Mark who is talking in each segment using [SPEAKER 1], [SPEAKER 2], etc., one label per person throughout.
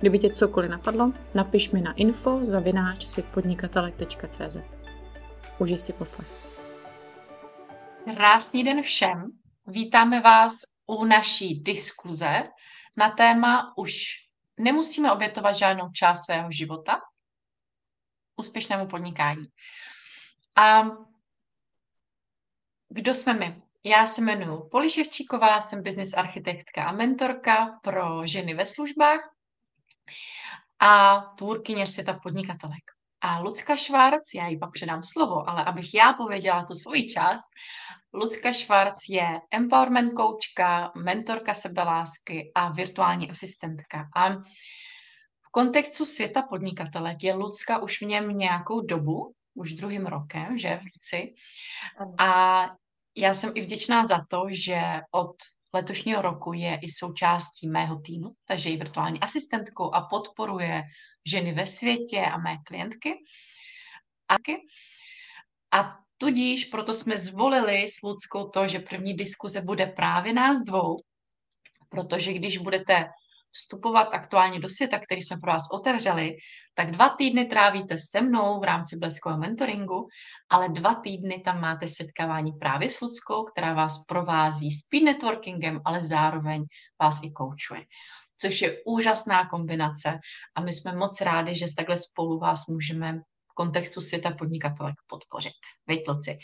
[SPEAKER 1] Kdyby tě cokoliv napadlo, napiš mi na info zavináč světpodnikatelek.cz. Užij si poslech.
[SPEAKER 2] Krásný den všem. Vítáme vás u naší diskuze na téma už nemusíme obětovat žádnou část svého života úspěšnému podnikání. A kdo jsme my? Já se jmenuji Poli Ševčíková, jsem business architektka a mentorka pro ženy ve službách a tvůrkyně světa podnikatelek. A Lucka Švarc, já jí pak předám slovo, ale abych já pověděla tu svoji část, Lucka Švarc je empowerment koučka, mentorka sebelásky a virtuální asistentka. A v kontextu světa podnikatelek je Lucka už v něm nějakou dobu, už druhým rokem, že v Luci. A já jsem i vděčná za to, že od letošního roku je i součástí mého týmu, takže je virtuální asistentkou a podporuje ženy ve světě a mé klientky. A tudíž proto jsme zvolili s Ludskou to, že první diskuze bude právě nás dvou, protože když budete vstupovat aktuálně do světa, který jsme pro vás otevřeli, tak dva týdny trávíte se mnou v rámci bleskového mentoringu, ale dva týdny tam máte setkávání právě s Ludskou, která vás provází speed networkingem, ale zároveň vás i koučuje. Což je úžasná kombinace a my jsme moc rádi, že takhle spolu vás můžeme v kontextu světa podnikatelek podpořit. Veď, Luci.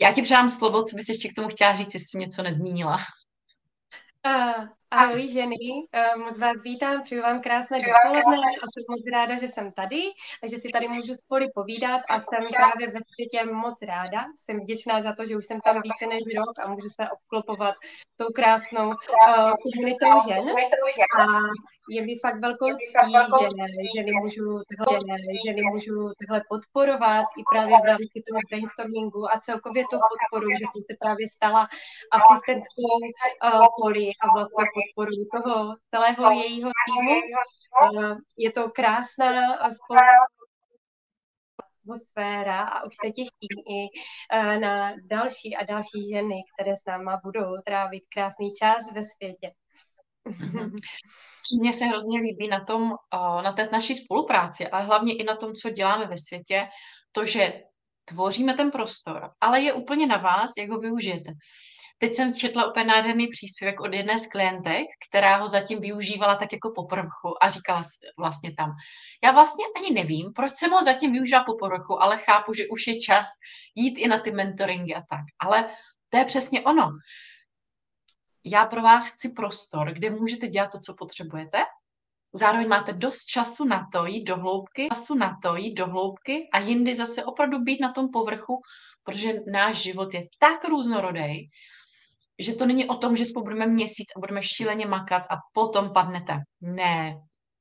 [SPEAKER 2] Já ti předám slovo, co bys ještě k tomu chtěla říct, jestli jsi něco nezmínila.
[SPEAKER 3] Uh, ahoj ženy, uh, moc vás vítám, přeju vám krásné dopoledne a jsem moc ráda, že jsem tady a že si tady můžu spolu povídat a jsem právě ve světě moc ráda. Jsem vděčná za to, že už jsem tam více než rok a můžu se obklopovat tou krásnou uh, komunitou žen. a je mi fakt velkou ctí, že ženy můžu, tohle, ženy můžu tohle podporovat i právě v rámci toho brainstormingu a celkově tu podporu, že jsem se právě stala asistentkou uh, Poli a vlastně podporu toho celého jejího týmu. Je to krásná atmosféra a už se těším i uh, na další a další ženy, které s náma budou trávit krásný čas ve světě.
[SPEAKER 2] Mně se hrozně líbí na tom, na té naší spolupráci, ale hlavně i na tom, co děláme ve světě, to, že tvoříme ten prostor, ale je úplně na vás, jak ho využijete. Teď jsem četla úplně nádherný příspěvek od jedné z klientek, která ho zatím využívala tak jako po povrchu a říkala vlastně tam, já vlastně ani nevím, proč jsem ho zatím využila po povrchu, ale chápu, že už je čas jít i na ty mentoringy a tak. Ale to je přesně ono já pro vás chci prostor, kde můžete dělat to, co potřebujete. Zároveň máte dost času na to jít do hloubky, času na to jít do hloubky a jindy zase opravdu být na tom povrchu, protože náš život je tak různorodý, že to není o tom, že spolu budeme měsíc a budeme šíleně makat a potom padnete. Ne,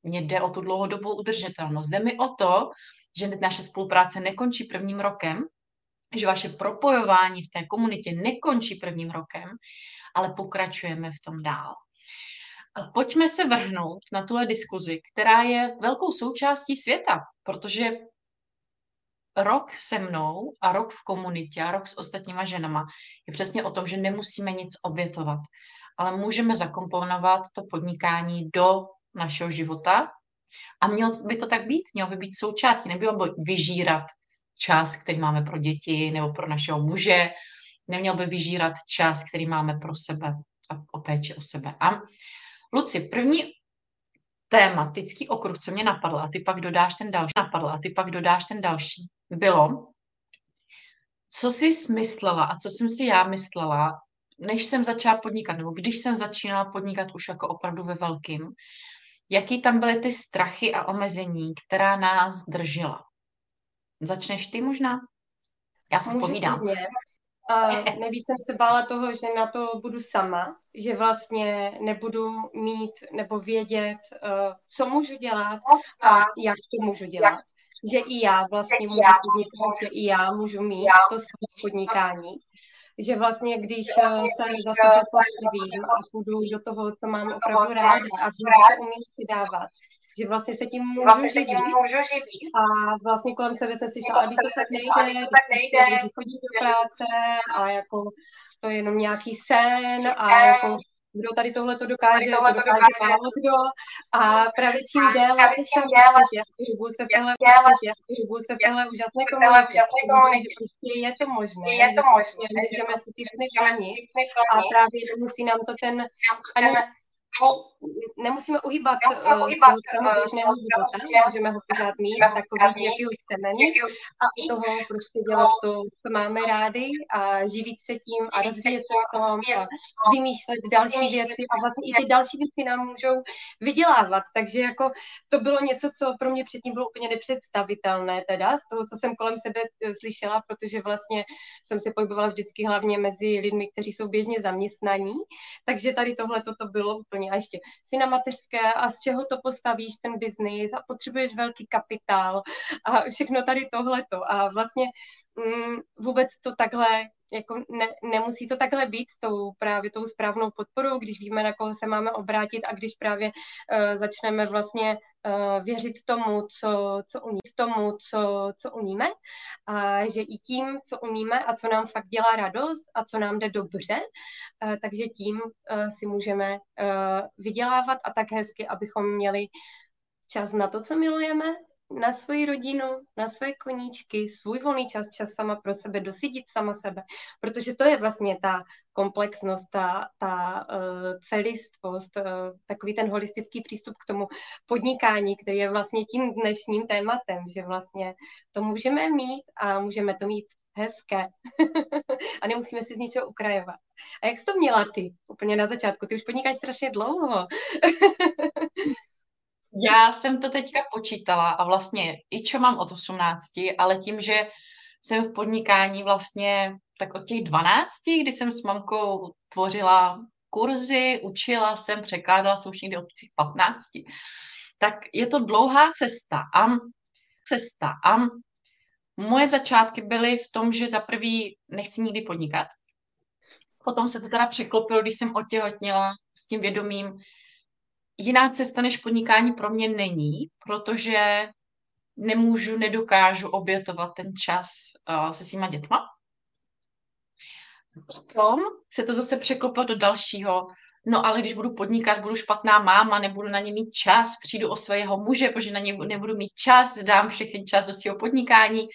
[SPEAKER 2] mně jde o tu dlouhodobou udržitelnost. Jde mi o to, že naše spolupráce nekončí prvním rokem, že vaše propojování v té komunitě nekončí prvním rokem, ale pokračujeme v tom dál. A pojďme se vrhnout na tuhle diskuzi, která je velkou součástí světa, protože rok se mnou a rok v komunitě a rok s ostatníma ženama je přesně o tom, že nemusíme nic obětovat, ale můžeme zakomponovat to podnikání do našeho života. A mělo by to tak být, mělo by být součástí, nebylo by vyžírat čas, který máme pro děti nebo pro našeho muže, neměl by vyžírat čas, který máme pro sebe a o péči o sebe. A Luci, první tématický okruh, co mě napadl, a ty pak dodáš ten další, napadl, a ty pak dodáš ten další, bylo, co jsi smyslela a co jsem si já myslela, než jsem začala podnikat, nebo když jsem začínala podnikat už jako opravdu ve velkým, jaký tam byly ty strachy a omezení, která nás držela. Začneš ty možná? Já povídám.
[SPEAKER 3] a nejvíc jsem se bála toho, že na to budu sama, že vlastně nebudu mít nebo vědět, uh, co můžu dělat a jak to můžu dělat. Že i já vlastně můžu podnikat, že i já můžu mít to své podnikání. Že vlastně, když uh, se za sebe postavím a půjdu do toho, co mám opravdu ráda a budu se umím přidávat, že vlastně se tím můžu vlastně živit. Můžu živit. A vlastně kolem sebe jsem si říkala, a když to tak nejde, tak nejde, chodím do práce a jako to je jenom nějaký sen a jako kdo tady tohle to dokáže, tohle to dokáže málo kdo. A právě čím déle jsem hrubu se v téhle hrubu se v téhle úžasné komunitě, že prostě je to možné, je to možné, můžeme si ty a právě musí nám to ten ani nemusíme uhýbat, nemusíme uh, uhýbat uh, běžného života, můžeme ho pořád mít takový, jaký ho chceme mít a u toho prostě dělat to, co máme rádi a živit se tím a rozvíjet se v tom a vymýšlet další věci a vlastně i ty další věci nám můžou vydělávat, takže jako to bylo něco, co pro mě předtím bylo úplně nepředstavitelné teda, z toho, co jsem kolem sebe eh, slyšela, protože vlastně jsem se pohybovala vždycky hlavně mezi lidmi, kteří jsou běžně zaměstnaní, takže tady tohle to bylo úplně a ještě si na mateřské a z čeho to postavíš ten biznis a potřebuješ velký kapitál a všechno tady tohleto. A vlastně mm, vůbec to takhle jako ne, nemusí to takhle být tou právě tou správnou podporou, když víme, na koho se máme obrátit a když právě uh, začneme vlastně uh, věřit tomu, co, co umí, tomu, co, co umíme. A že i tím, co umíme a co nám fakt dělá radost a co nám jde dobře, uh, takže tím uh, si můžeme uh, vydělávat a tak hezky, abychom měli čas na to, co milujeme, na svoji rodinu, na svoje koníčky, svůj volný čas, čas sama pro sebe, dosidit sama sebe, protože to je vlastně ta komplexnost, ta, ta uh, celistvost, uh, takový ten holistický přístup k tomu podnikání, který je vlastně tím dnešním tématem, že vlastně to můžeme mít a můžeme to mít hezké a nemusíme si z ničeho ukrajovat. A jak jsi to měla ty úplně na začátku? Ty už podnikáš strašně dlouho.
[SPEAKER 2] Já jsem to teďka počítala a vlastně i čo mám od 18, ale tím, že jsem v podnikání vlastně tak od těch 12, kdy jsem s mamkou tvořila kurzy, učila jsem, překládala jsem už někdy od těch 15, tak je to dlouhá cesta a cesta a moje začátky byly v tom, že za prvý nechci nikdy podnikat. Potom se to teda překlopilo, když jsem otěhotněla s tím vědomím, jiná cesta než podnikání pro mě není, protože nemůžu, nedokážu obětovat ten čas uh, se svýma dětma. Potom se to zase překlopilo do dalšího. No ale když budu podnikat, budu špatná máma, nebudu na ně mít čas, přijdu o svého muže, protože na ně nebudu mít čas, dám všechny čas do svého podnikání.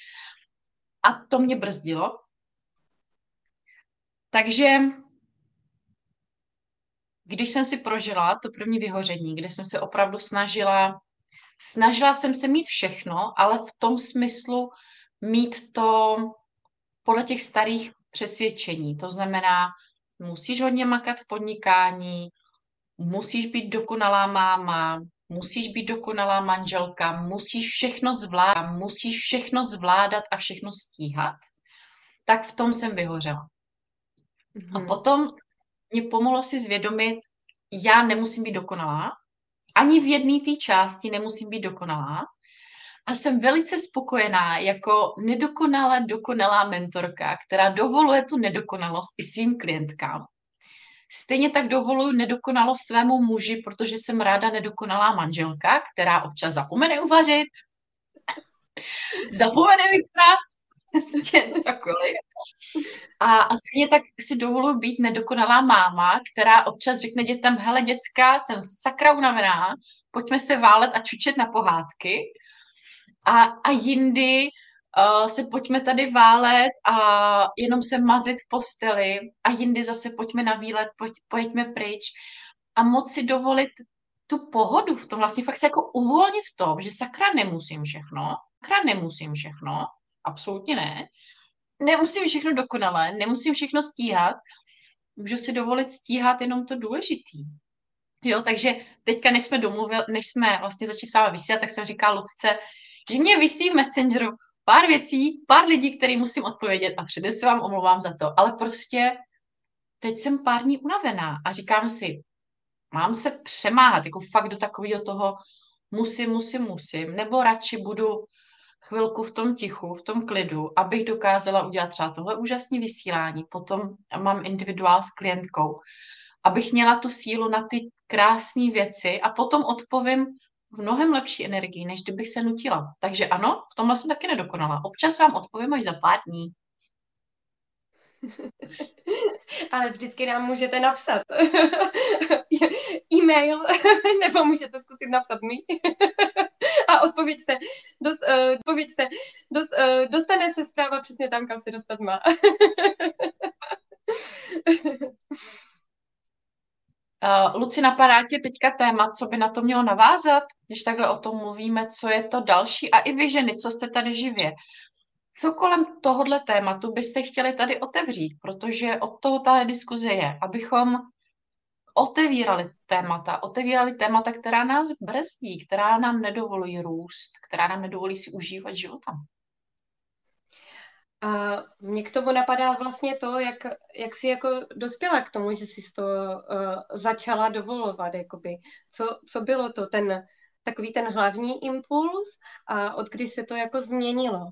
[SPEAKER 2] A to mě brzdilo. Takže když jsem si prožila to první vyhoření, kde jsem se opravdu snažila, snažila jsem se mít všechno, ale v tom smyslu mít to podle těch starých přesvědčení. To znamená, musíš hodně makat v podnikání, musíš být dokonalá máma, musíš být dokonalá manželka, musíš všechno zvládat, musíš všechno zvládat a všechno stíhat, tak v tom jsem vyhořela. Mm-hmm. A mhm. potom mě pomohlo si zvědomit, já nemusím být dokonalá, ani v jedné té části nemusím být dokonalá. A jsem velice spokojená jako nedokonalá, dokonalá mentorka, která dovoluje tu nedokonalost i svým klientkám. Stejně tak dovoluji nedokonalost svému muži, protože jsem ráda nedokonalá manželka, která občas zapomene uvařit, zapomene vykrát, prostě cokoliv. A, a stejně tak si dovoluji být nedokonalá máma, která občas řekne dětem, hele děcka, jsem sakra unavená, pojďme se válet a čučet na pohádky. A, a jindy uh, se pojďme tady válet a jenom se mazlit v posteli a jindy zase pojďme na výlet, pojď, pojďme pryč. A moc si dovolit tu pohodu v tom, vlastně fakt se jako uvolnit v tom, že sakra nemusím všechno, sakra nemusím všechno, absolutně ne, nemusím všechno dokonale, nemusím všechno stíhat, můžu si dovolit stíhat jenom to důležitý. Jo, takže teďka, než jsme domluvili, než jsme vlastně začali s vysílat, tak jsem říkala Lucce, že mě vysí v Messengeru, pár věcí, pár lidí, který musím odpovědět. A předem se vám omlouvám za to, ale prostě teď jsem pár dní unavená a říkám si, mám se přemáhat, jako fakt do takového toho musím, musím, musím, nebo radši budu chvilku v tom tichu, v tom klidu, abych dokázala udělat třeba tohle úžasné vysílání, potom mám individuál s klientkou, abych měla tu sílu na ty krásné věci a potom odpovím v mnohem lepší energii, než kdybych se nutila. Takže ano, v tomhle jsem taky nedokonala. Občas vám odpovím až za pár dní.
[SPEAKER 3] Ale vždycky nám můžete napsat e-mail, nebo můžete zkusit napsat mi a odpověďte. Dost, uh, odpověďte. Dost, uh, dostane se zpráva přesně tam, kam se dostat má.
[SPEAKER 2] Uh, Luci, napadá tě teďka téma, co by na to mělo navázat, když takhle o tom mluvíme, co je to další? A i vy ženy, co jste tady živě. Co kolem tohohle tématu byste chtěli tady otevřít? Protože od toho ta diskuze je, abychom otevírali témata, otevírali témata, která nás brzdí, která nám nedovolují růst, která nám nedovolí si užívat života.
[SPEAKER 3] A mě k tomu napadá vlastně to, jak, jak jsi jako dospěla k tomu, že jsi to uh, začala dovolovat, jakoby. Co, co bylo to, ten takový ten hlavní impuls a od kdy se to jako změnilo?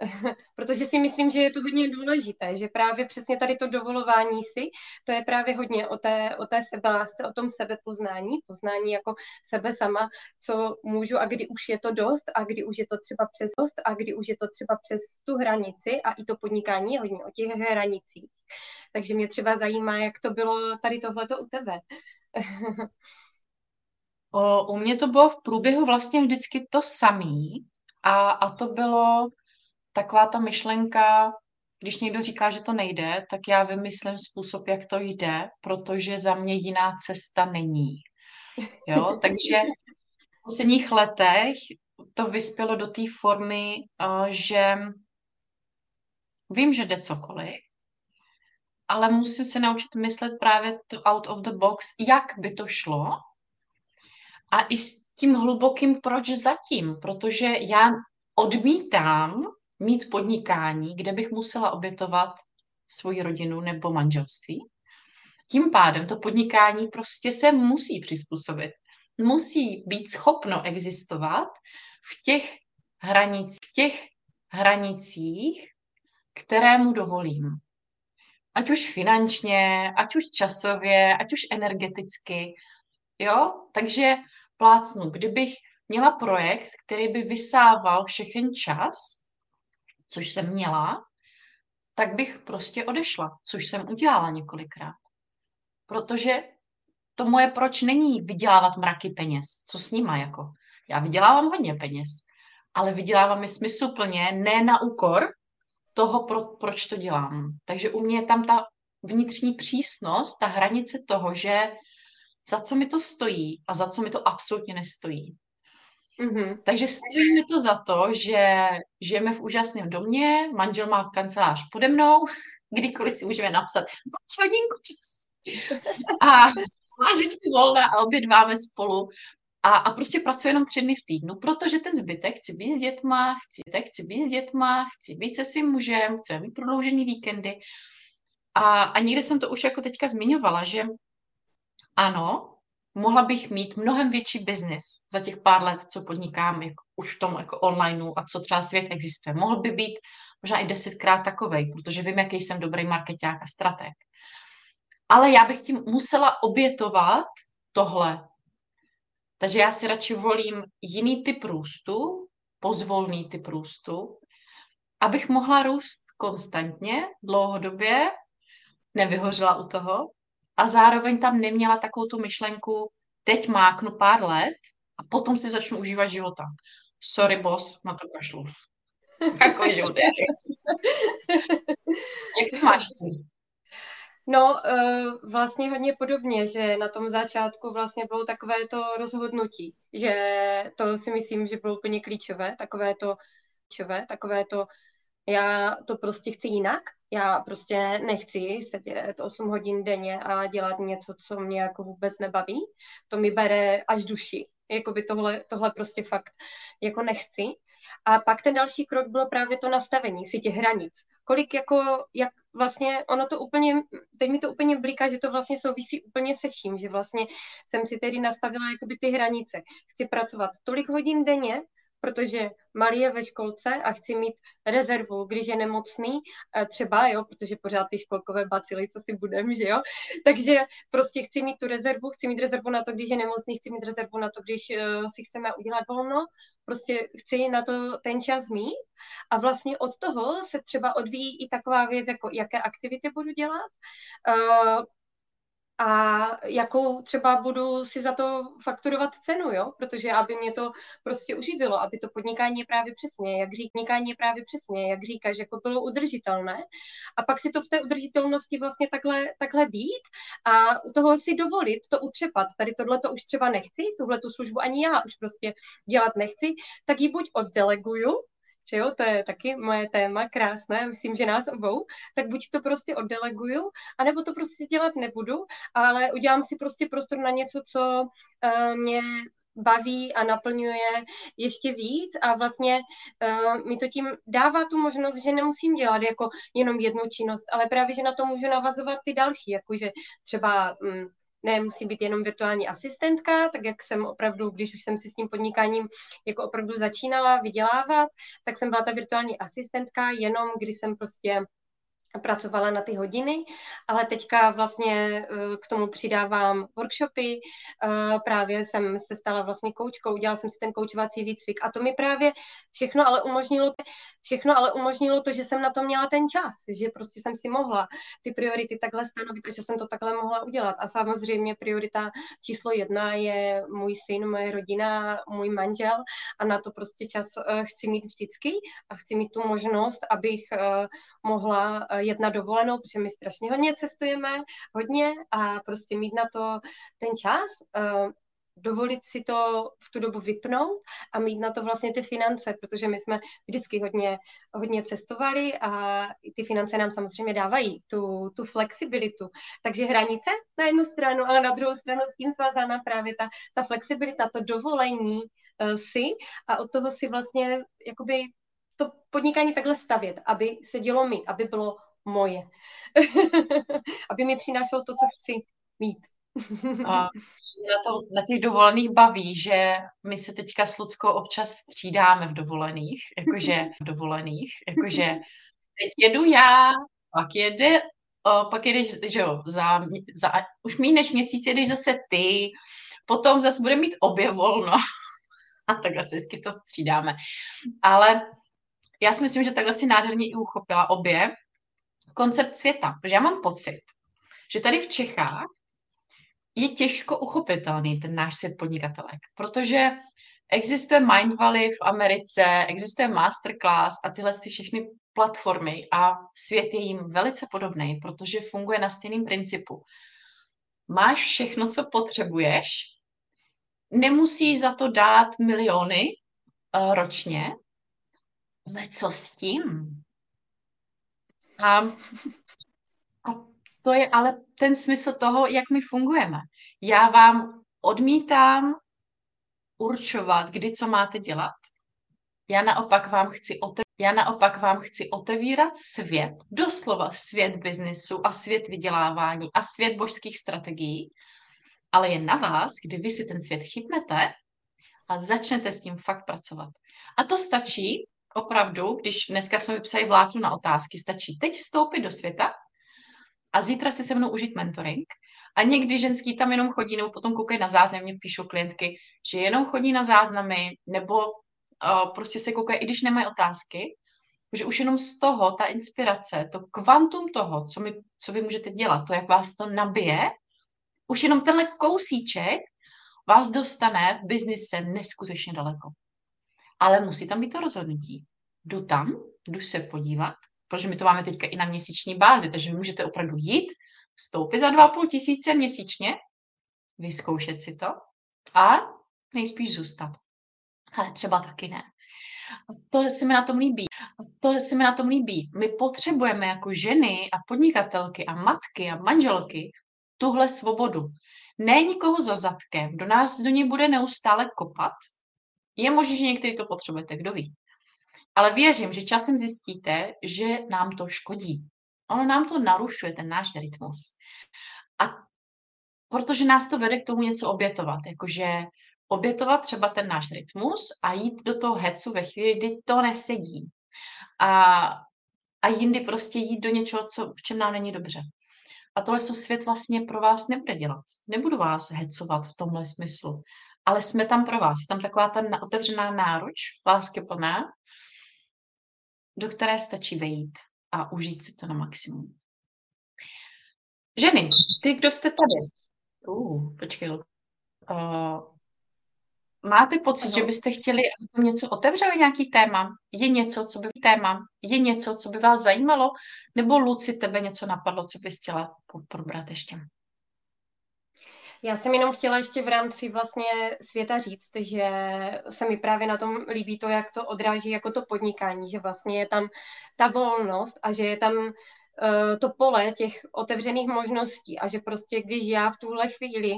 [SPEAKER 3] protože si myslím, že je to hodně důležité, že právě přesně tady to dovolování si, to je právě hodně o té, o té sebelásce, o tom sebepoznání, poznání jako sebe sama, co můžu a kdy už je to dost a kdy už je to třeba přes dost a kdy už je to třeba přes tu hranici a i to podnikání je hodně o těch hranicích. Takže mě třeba zajímá, jak to bylo tady tohleto u tebe.
[SPEAKER 2] o, u mě to bylo v průběhu vlastně vždycky to samý a, a to bylo taková ta myšlenka, když někdo říká, že to nejde, tak já vymyslím způsob, jak to jde, protože za mě jiná cesta není. Jo? Takže v posledních letech to vyspělo do té formy, eh, že vím, že jde cokoliv, ale musím se naučit myslet právě to out of the box, jak by to šlo a i s tím hlubokým proč zatím, protože já odmítám mít podnikání, kde bych musela obětovat svoji rodinu nebo manželství. Tím pádem to podnikání prostě se musí přizpůsobit. Musí být schopno existovat v těch, hranic, v těch hranicích, které mu dovolím. Ať už finančně, ať už časově, ať už energeticky. Jo? Takže plácnu, kdybych měla projekt, který by vysával všechen čas, což jsem měla, tak bych prostě odešla, což jsem udělala několikrát. Protože to moje proč není vydělávat mraky peněz. Co s nima jako? Já vydělávám hodně peněz, ale vydělávám je smysluplně, ne na úkor toho, pro, proč to dělám. Takže u mě je tam ta vnitřní přísnost, ta hranice toho, že za co mi to stojí a za co mi to absolutně nestojí. Mm-hmm. Takže stojí mi to za to, že žijeme v úžasném domě, manžel má kancelář pode mnou, kdykoliv si můžeme napsat, máš hodinku čas. A máš hodinku volna a obědváme spolu. A, a prostě pracuji jenom tři dny v týdnu, protože ten zbytek chci být s dětma, chci, chci být s dětma, chci být se svým mužem, chci mít prodloužený víkendy. A, a někde jsem to už jako teďka zmiňovala, že ano, mohla bych mít mnohem větší biznis za těch pár let, co podnikám jako, už v tom jako onlineu a co třeba svět existuje. Mohl by být možná i desetkrát takovej, protože vím, jaký jsem dobrý marketák a strateg. Ale já bych tím musela obětovat tohle. Takže já si radši volím jiný typ růstu, pozvolný typ růstu, abych mohla růst konstantně, dlouhodobě, nevyhořela u toho, a zároveň tam neměla takovou tu myšlenku, teď máknu pár let a potom si začnu užívat života. Sorry, boss, na to kašlu. Takový život je. Jak to máš ty?
[SPEAKER 3] No, uh, vlastně hodně podobně, že na tom začátku vlastně bylo takové to rozhodnutí, že to si myslím, že bylo úplně klíčové, takové to, klíčové, takové to, já to prostě chci jinak já prostě nechci sedět 8 hodin denně a dělat něco, co mě jako vůbec nebaví. To mi bere až duši. Jakoby tohle, tohle prostě fakt jako nechci. A pak ten další krok bylo právě to nastavení si těch hranic. Kolik jako, jak vlastně, ono to úplně, teď mi to úplně bliká, že to vlastně souvisí úplně se vším, že vlastně jsem si tedy nastavila jakoby ty hranice. Chci pracovat tolik hodin denně, protože malý je ve školce a chci mít rezervu, když je nemocný, eh, třeba, jo, protože pořád ty školkové bacily, co si budem, že jo, takže prostě chci mít tu rezervu, chci mít rezervu na to, když je nemocný, chci mít rezervu na to, když uh, si chceme udělat volno, prostě chci na to ten čas mít. A vlastně od toho se třeba odvíjí i taková věc, jako jaké aktivity budu dělat, uh, a jakou třeba budu si za to fakturovat cenu, jo? Protože aby mě to prostě uživilo, aby to podnikání je právě přesně, jak říká, podnikání je právě přesně, jak říkáš, jako bylo udržitelné. A pak si to v té udržitelnosti vlastně takhle, takhle být a u toho si dovolit to utřepat. Tady tohle to už třeba nechci, tuhle tu službu ani já už prostě dělat nechci, tak ji buď oddeleguju, že jo, to je taky moje téma krásné, myslím, že nás obou, tak buď to prostě oddeleguju, anebo to prostě dělat nebudu, ale udělám si prostě prostor na něco, co uh, mě baví a naplňuje ještě víc a vlastně uh, mi to tím dává tu možnost, že nemusím dělat jako jenom jednu činnost, ale právě, že na to můžu navazovat ty další, jakože třeba um, ne, musí být jenom virtuální asistentka, tak jak jsem opravdu, když už jsem si s tím podnikáním jako opravdu začínala vydělávat, tak jsem byla ta virtuální asistentka, jenom když jsem prostě pracovala na ty hodiny, ale teďka vlastně eh, k tomu přidávám workshopy, eh, právě jsem se stala vlastně koučkou, udělala jsem si ten koučovací výcvik a to mi právě všechno ale umožnilo, všechno ale umožnilo to, že jsem na to měla ten čas, že prostě jsem si mohla ty priority takhle stanovit a že jsem to takhle mohla udělat. A samozřejmě priorita číslo jedna je můj syn, moje rodina, můj manžel a na to prostě čas eh, chci mít vždycky a chci mít tu možnost, abych mohla jet na dovolenou, protože my strašně hodně cestujeme, hodně a prostě mít na to ten čas, dovolit si to v tu dobu vypnout a mít na to vlastně ty finance, protože my jsme vždycky hodně, hodně cestovali a ty finance nám samozřejmě dávají tu, tu flexibilitu. Takže hranice na jednu stranu, ale na druhou stranu s tím svázána právě ta, ta flexibilita, to dovolení uh, si a od toho si vlastně jakoby to podnikání takhle stavět, aby se dělo mi, aby bylo moje. Aby mi přinášelo to, co chci mít.
[SPEAKER 2] A na, to, na těch dovolených baví, že my se teďka s Ludskou občas střídáme v dovolených, jakože v dovolených, jakože teď jedu já, pak jede, o, pak jedeš, že jo, za, za, už méně než měsíc jedeš zase ty, potom zase bude mít obě volno. A takhle se vždycky to střídáme. Ale já si myslím, že takhle si nádherně i uchopila obě, koncept světa. Protože já mám pocit, že tady v Čechách je těžko uchopitelný ten náš svět podnikatelek, protože existuje Mind Valley v Americe, existuje Masterclass a tyhle ty všechny platformy a svět je jim velice podobný, protože funguje na stejném principu. Máš všechno, co potřebuješ, nemusíš za to dát miliony uh, ročně, ale co s tím? A, a to je ale ten smysl toho, jak my fungujeme. Já vám odmítám určovat, kdy co máte dělat. Já naopak vám chci otevírat já naopak vám chci otevírat svět, doslova svět biznisu a svět vydělávání a svět božských strategií, ale je na vás, kdy vy si ten svět chytnete a začnete s tím fakt pracovat. A to stačí, opravdu, když dneska jsme vypsali vláknu na otázky, stačí teď vstoupit do světa a zítra si se mnou užít mentoring. A někdy ženský tam jenom chodí, nebo potom koukají na záznam, mě píšou klientky, že jenom chodí na záznamy, nebo uh, prostě se koukají, i když nemají otázky, že už jenom z toho, ta inspirace, to kvantum toho, co, my, co vy můžete dělat, to, jak vás to nabije, už jenom tenhle kousíček vás dostane v biznise neskutečně daleko ale musí tam být to rozhodnutí. Jdu tam, jdu se podívat, protože my to máme teďka i na měsíční bázi, takže vy můžete opravdu jít, vstoupit za 2,5 tisíce měsíčně, vyzkoušet si to a nejspíš zůstat. Ale třeba taky ne. To se mi na tom líbí. To se mi na tom líbí. My potřebujeme jako ženy a podnikatelky a matky a manželky tuhle svobodu. Ne nikoho za zadkem, kdo nás do něj bude neustále kopat, je možné, že některý to potřebujete, kdo ví. Ale věřím, že časem zjistíte, že nám to škodí. Ono nám to narušuje, ten náš rytmus. A protože nás to vede k tomu něco obětovat, jakože obětovat třeba ten náš rytmus a jít do toho hecu ve chvíli, kdy to nesedí. A, a jindy prostě jít do něčeho, co, v čem nám není dobře. A tohle co svět vlastně pro vás nebude dělat. Nebudu vás hecovat v tomhle smyslu. Ale jsme tam pro vás. Je tam taková ta otevřená náruč, lásky plná, do které stačí vejít a užít si to na maximum. Ženy, ty, kdo jste tady? Uh, počkej, uh, máte pocit, ano. že byste chtěli, abychom něco otevřeli, nějaký téma? Je něco, co by téma? Je něco, co by vás zajímalo? Nebo Luci, tebe něco napadlo, co bys chtěla probrat ještě?
[SPEAKER 3] Já jsem jenom chtěla ještě v rámci vlastně světa říct, že se mi právě na tom líbí to, jak to odráží jako to podnikání, že vlastně je tam ta volnost a že je tam uh, to pole těch otevřených možností a že prostě když já v tuhle chvíli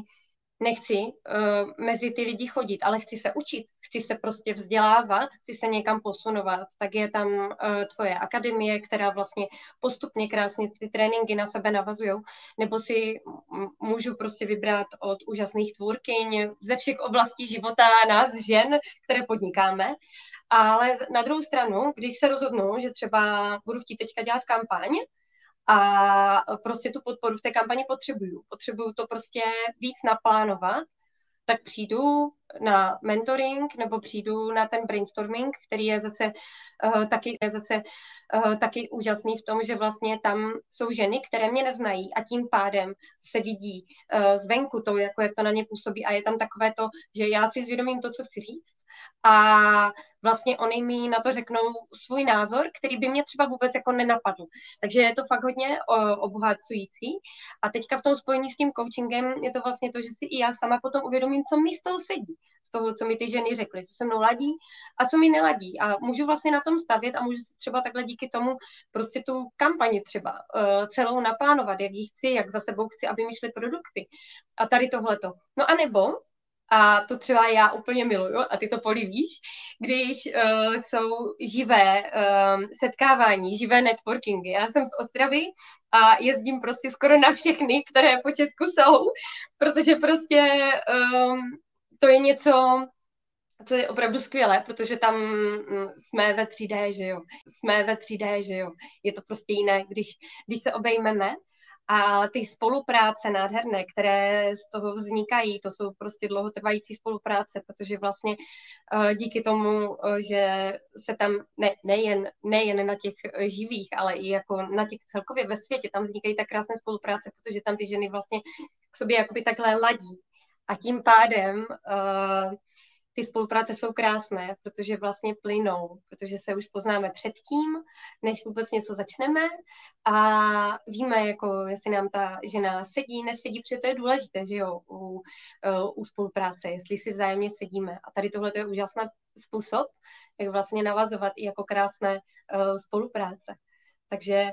[SPEAKER 3] nechci uh, mezi ty lidi chodit, ale chci se učit, chci se prostě vzdělávat, chci se někam posunovat, tak je tam uh, tvoje akademie, která vlastně postupně krásně ty tréninky na sebe navazují, nebo si můžu prostě vybrat od úžasných tvůrkyň ze všech oblastí života nás žen, které podnikáme. Ale na druhou stranu, když se rozhodnu, že třeba budu chtít teďka dělat kampaň, a prostě tu podporu v té kampani potřebuju. Potřebuju to prostě víc naplánovat, tak přijdu na mentoring nebo přijdu na ten brainstorming, který je zase uh, taky, je zase uh, taky úžasný v tom, že vlastně tam jsou ženy, které mě neznají a tím pádem se vidí uh, zvenku to, jako jak to na ně působí a je tam takové to, že já si zvědomím to, co chci říct a vlastně oni mi na to řeknou svůj názor, který by mě třeba vůbec jako nenapadl. Takže je to fakt hodně obohacující. A teďka v tom spojení s tím coachingem je to vlastně to, že si i já sama potom uvědomím, co mi z toho sedí z toho, co mi ty ženy řekly, co se mnou ladí a co mi neladí. A můžu vlastně na tom stavět a můžu třeba takhle díky tomu prostě tu kampani třeba uh, celou naplánovat, jak ji chci, jak za sebou chci, aby mi šly produkty. A tady tohleto. No a nebo a to třeba já úplně miluju, a ty to polívíš, když uh, jsou živé uh, setkávání, živé networkingy. Já jsem z Ostravy a jezdím prostě skoro na všechny, které po Česku jsou, protože prostě um, to je něco, co je opravdu skvělé, protože tam mm, jsme ve 3D, že jo. Jsme ve 3D, že jo. Je to prostě jiné, když, když se obejmeme a ty spolupráce nádherné, které z toho vznikají, to jsou prostě dlouhotrvající spolupráce, protože vlastně uh, díky tomu, uh, že se tam ne, nejen, nejen na těch živých, ale i jako na těch celkově ve světě, tam vznikají tak krásné spolupráce, protože tam ty ženy vlastně k sobě jakoby takhle ladí. A tím pádem uh, ty spolupráce jsou krásné, protože vlastně plynou, protože se už poznáme předtím, než vůbec něco začneme a víme, jako jestli nám ta žena sedí, nesedí, protože to je důležité, že jo, u, eh, u spolupráce, jestli si vzájemně sedíme. A tady tohle je úžasný způsob, jak vlastně navazovat i jako krásné uh, spolupráce. Takže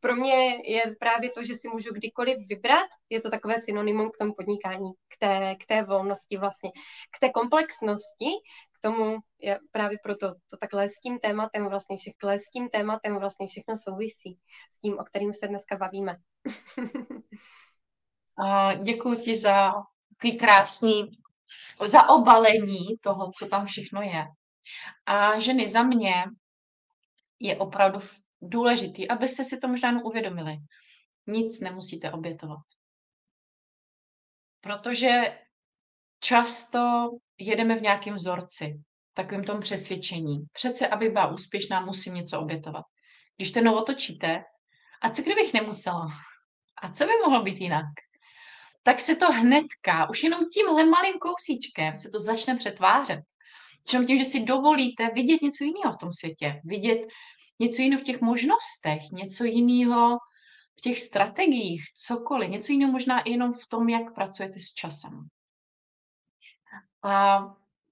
[SPEAKER 3] pro mě je právě to, že si můžu kdykoliv vybrat, je to takové synonymum k tomu podnikání, k té, k té volnosti vlastně, k té komplexnosti, k tomu je právě proto to takhle s tím tématem vlastně všechno, s tím tématem vlastně všechno souvisí, s tím, o kterým se dneska bavíme.
[SPEAKER 2] Děkuji ti za takový krásný zaobalení toho, co tam všechno je. A ženy, za mě je opravdu důležitý, abyste si to možná uvědomili. Nic nemusíte obětovat. Protože často jedeme v nějakém vzorci, takovým tom přesvědčení. Přece, aby byla úspěšná, musím něco obětovat. Když to otočíte, a co kdybych nemusela? A co by mohlo být jinak? Tak se to hnedka, už jenom tímhle malým kousíčkem se to začne přetvářet. Čím tím, že si dovolíte vidět něco jiného v tom světě, vidět něco jiného v těch možnostech, něco jiného v těch strategiích, cokoliv, něco jiného možná jenom v tom, jak pracujete s časem. A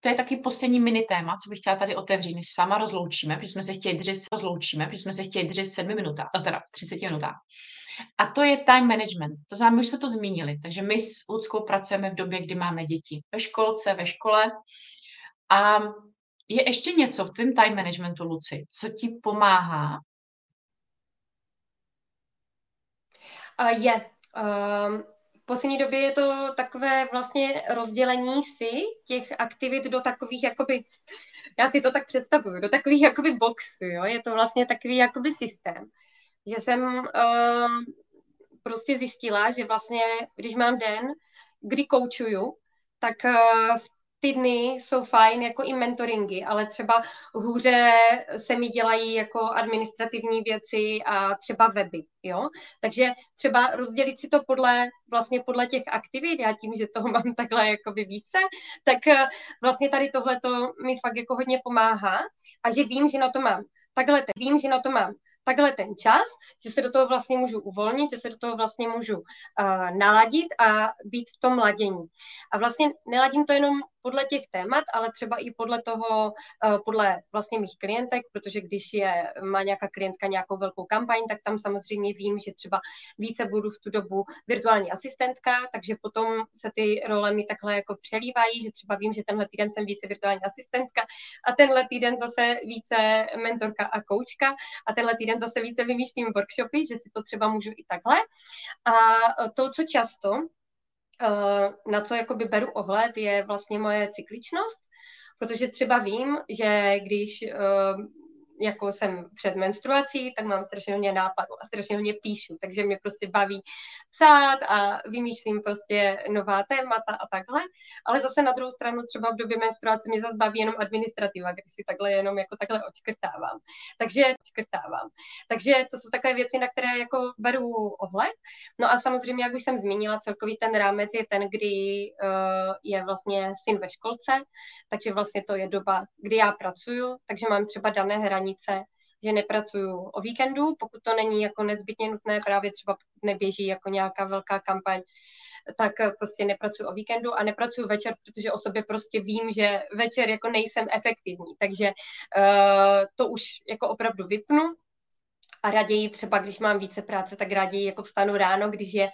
[SPEAKER 2] to je taky poslední mini téma, co bych chtěla tady otevřít, než sama rozloučíme, protože jsme se chtěli držet, rozloučíme, protože jsme se chtěli držet 7 minutách, teda 30 minutách. A to je time management. To znamená, my už jsme to zmínili, takže my s Ludskou pracujeme v době, kdy máme děti ve školce, ve škole a je ještě něco v tvém time managementu, Luci, co ti pomáhá?
[SPEAKER 3] Uh, je. Uh, v poslední době je to takové vlastně rozdělení si těch aktivit do takových jakoby, já si to tak představuju, do takových jakoby boxů, jo? je to vlastně takový jakoby systém, že jsem uh, prostě zjistila, že vlastně, když mám den, kdy koučuju, tak uh, v ty dny jsou fajn jako i mentoringy, ale třeba hůře se mi dělají jako administrativní věci a třeba weby, jo. Takže třeba rozdělit si to podle, vlastně podle těch aktivit, já tím, že toho mám takhle jakoby více, tak eh, vlastně tady tohle to mi fakt jako hodně pomáhá. A že vím, že na to mám. Takhle vím, že na to mám takhle ten čas, že se do toho vlastně můžu uvolnit, že se do toho vlastně můžu uh, naladit a být v tom ladění. A vlastně neladím to jenom podle těch témat, ale třeba i podle toho, uh, podle vlastně mých klientek, protože když je, má nějaká klientka nějakou velkou kampaň, tak tam samozřejmě vím, že třeba více budu v tu dobu virtuální asistentka, takže potom se ty role mi takhle jako přelívají, že třeba vím, že tenhle týden jsem více virtuální asistentka a tenhle týden zase více mentorka a koučka a tenhle týden zase více vymýšlím workshopy, že si to třeba můžu i takhle. A to, co často Eh, na co jakoby beru ohled, je vlastně moje cykličnost, protože třeba vím, že když eh, jako jsem před menstruací, tak mám strašně hodně nápadů a strašně hodně píšu, takže mě prostě baví psát a vymýšlím prostě nová témata a takhle, ale zase na druhou stranu třeba v době menstruace mě zase baví jenom administrativa, když si takhle jenom jako takhle očkrtávám. Takže očkrtávám. Takže to jsou takové věci, na které jako beru ohled. No a samozřejmě, jak už jsem zmínila, celkový ten rámec je ten, kdy uh, je vlastně syn ve školce, takže vlastně to je doba, kdy já pracuju, takže mám třeba dané hraní hranice, že nepracuju o víkendu, pokud to není jako nezbytně nutné, právě třeba pokud neběží jako nějaká velká kampaň, tak prostě nepracuji o víkendu a nepracuji večer, protože o sobě prostě vím, že večer jako nejsem efektivní, takže uh, to už jako opravdu vypnu a raději třeba, když mám více práce, tak raději jako vstanu ráno, když je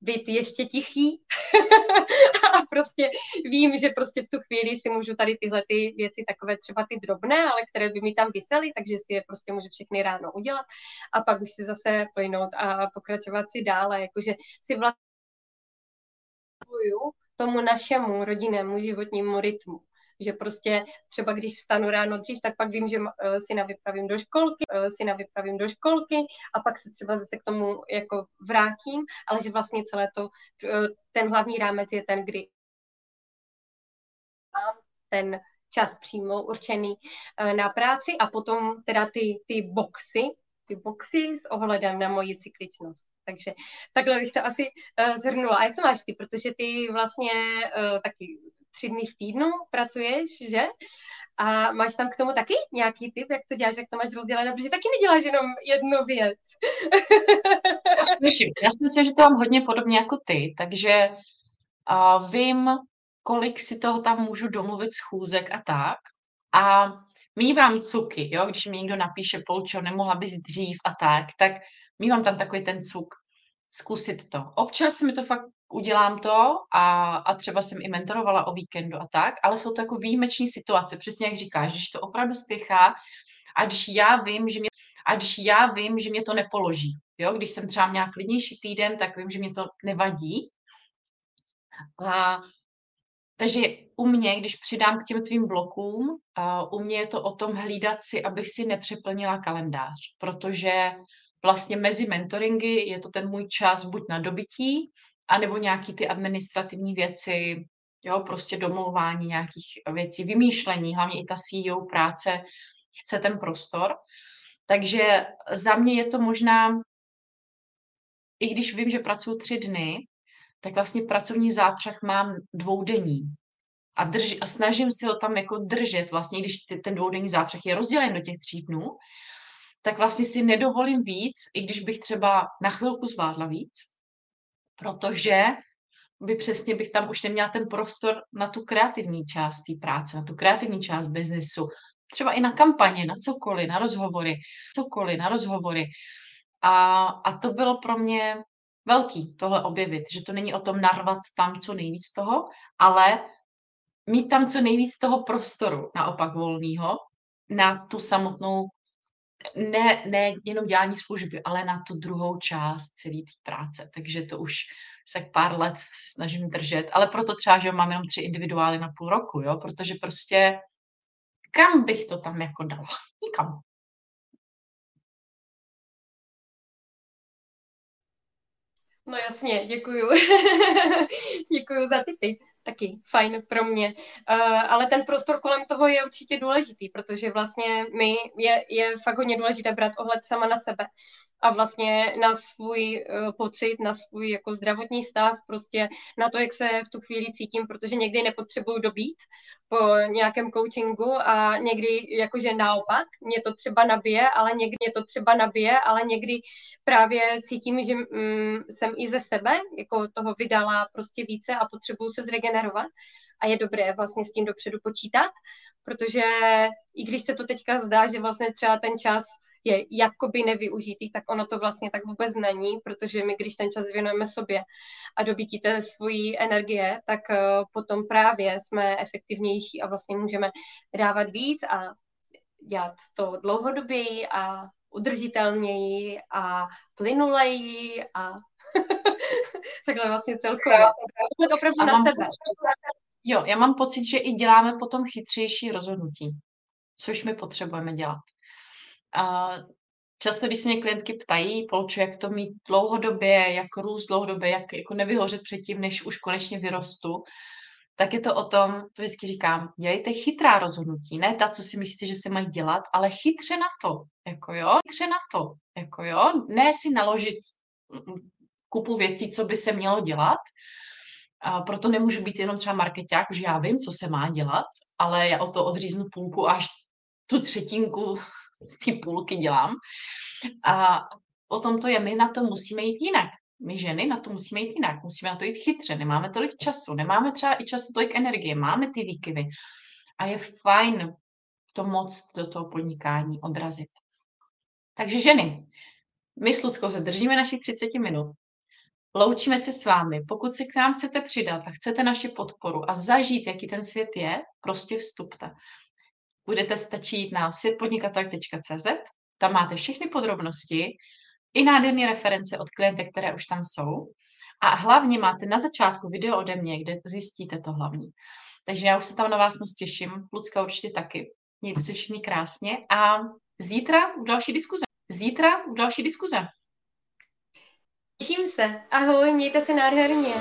[SPEAKER 3] být ještě tichý. A prostě vím, že prostě v tu chvíli si můžu tady tyhle ty věci, takové třeba ty drobné, ale které by mi tam vysely, takže si je prostě můžu všechny ráno udělat a pak už si zase plynout a pokračovat si dále, jakože si vlastně tomu našemu rodinnému životnímu rytmu že prostě třeba když vstanu ráno dřív, tak pak vím, že eh, si navypravím do školky, eh, si navypravím do školky a pak se třeba zase k tomu jako vrátím, ale že vlastně celé to, eh, ten hlavní rámec je ten, kdy mám ten čas přímo určený na práci a potom teda ty, ty boxy, ty boxy s ohledem na moji cykličnost. Takže takhle bych to asi uh, zhrnula. A jak to máš ty? Protože ty vlastně uh, taky tři dny v týdnu pracuješ, že? A máš tam k tomu taky nějaký tip, jak to děláš, jak to máš rozdělené, protože taky neděláš jenom jednu věc.
[SPEAKER 2] Já si myslím, že to mám hodně podobně jako ty, takže uh, vím, kolik si toho tam můžu domluvit schůzek a tak. A mývám cuky, jo, když mi někdo napíše, Polčo, nemohla bys dřív a tak, tak mývám tam takový ten cuk, zkusit to. Občas mi to fakt udělám to a, a třeba jsem i mentorovala o víkendu a tak, ale jsou to jako výjimeční situace, přesně jak říkáš, když to opravdu spěchá a když já vím, že mě, a když já vím, že mě to nepoloží. Jo? Když jsem třeba měla klidnější týden, tak vím, že mě to nevadí. A, takže u mě, když přidám k těm tvým blokům, a u mě je to o tom hlídat si, abych si nepřeplnila kalendář, protože vlastně mezi mentoringy je to ten můj čas buď na dobytí, anebo nějaký ty administrativní věci, jo, prostě domlouvání nějakých věcí, vymýšlení, hlavně i ta CEO práce chce ten prostor. Takže za mě je to možná, i když vím, že pracuji tři dny, tak vlastně pracovní zápřah mám dvoudenní. A, drž, a snažím se ho tam jako držet, vlastně když ty, ten dvoudenní zápřah je rozdělen do těch tří dnů, tak vlastně si nedovolím víc, i když bych třeba na chvilku zvládla víc, protože by přesně bych tam už neměla ten prostor na tu kreativní část té práce, na tu kreativní část biznesu, třeba i na kampaně, na cokoliv, na rozhovory, cokoliv, na rozhovory. A, a to bylo pro mě velký tohle objevit, že to není o tom narvat tam co nejvíc toho, ale mít tam co nejvíc toho prostoru, naopak volného, na tu samotnou, ne, ne jenom dělání služby, ale na tu druhou část celé té práce. Takže to už se pár let se snažím držet, ale proto třeba, že mám jenom tři individuály na půl roku, jo, protože prostě kam bych to tam jako dala? Nikam.
[SPEAKER 3] No jasně, děkuju. děkuju za tipy. Taky fajn pro mě. Uh, ale ten prostor kolem toho je určitě důležitý, protože vlastně my je, je fakt hodně důležité brát ohled sama na sebe a vlastně na svůj uh, pocit, na svůj jako zdravotní stav, prostě na to, jak se v tu chvíli cítím, protože někdy nepotřebuju dobít po nějakém coachingu a někdy jakože naopak, mě to třeba nabije, ale někdy mě to třeba nabije, ale někdy právě cítím, že mm, jsem i ze sebe jako toho vydala prostě více a potřebuju se zregenerovat a je dobré vlastně s tím dopředu počítat, protože i když se to teďka zdá, že vlastně třeba ten čas je jakoby nevyužitý, tak ono to vlastně tak vůbec není, protože my, když ten čas věnujeme sobě a dobítí té svojí energie, tak uh, potom právě jsme efektivnější a vlastně můžeme dávat víc a dělat to dlouhodoběji a udržitelněji a plynuleji a takhle vlastně celkově. To opravdu na sebe.
[SPEAKER 2] Jo, já mám pocit, že i děláme potom chytřejší rozhodnutí, což my potřebujeme dělat. A často, když se mě klientky ptají, Polčo, jak to mít dlouhodobě, jak růst dlouhodobě, jak jako nevyhořet předtím, než už konečně vyrostu, tak je to o tom, to vždycky říkám, dělejte chytrá rozhodnutí, ne ta, co si myslíte, že se mají dělat, ale chytře na to, jako jo, chytře na to, jako jo, ne si naložit kupu věcí, co by se mělo dělat, a proto nemůžu být jenom třeba marketák, že já vím, co se má dělat, ale já o to odříznu půlku až tu třetinku z té půlky dělám. A o tom to je, my na to musíme jít jinak. My ženy na to musíme jít jinak, musíme na to jít chytře, nemáme tolik času, nemáme třeba i času tolik energie, máme ty výkyvy. A je fajn to moc do toho podnikání odrazit. Takže ženy, my s Ludskou se držíme našich 30 minut. Loučíme se s vámi. Pokud se k nám chcete přidat a chcete naši podporu a zažít, jaký ten svět je, prostě vstupte budete stačit na světpodnikatel.cz, tam máte všechny podrobnosti, i nádherné reference od klientek, které už tam jsou. A hlavně máte na začátku video ode mě, kde zjistíte to hlavní. Takže já už se tam na vás moc těším, Lucka určitě taky. Mějte se všichni krásně a zítra u další diskuze. Zítra u další diskuze.
[SPEAKER 3] Těším se. Ahoj, mějte se nádherně.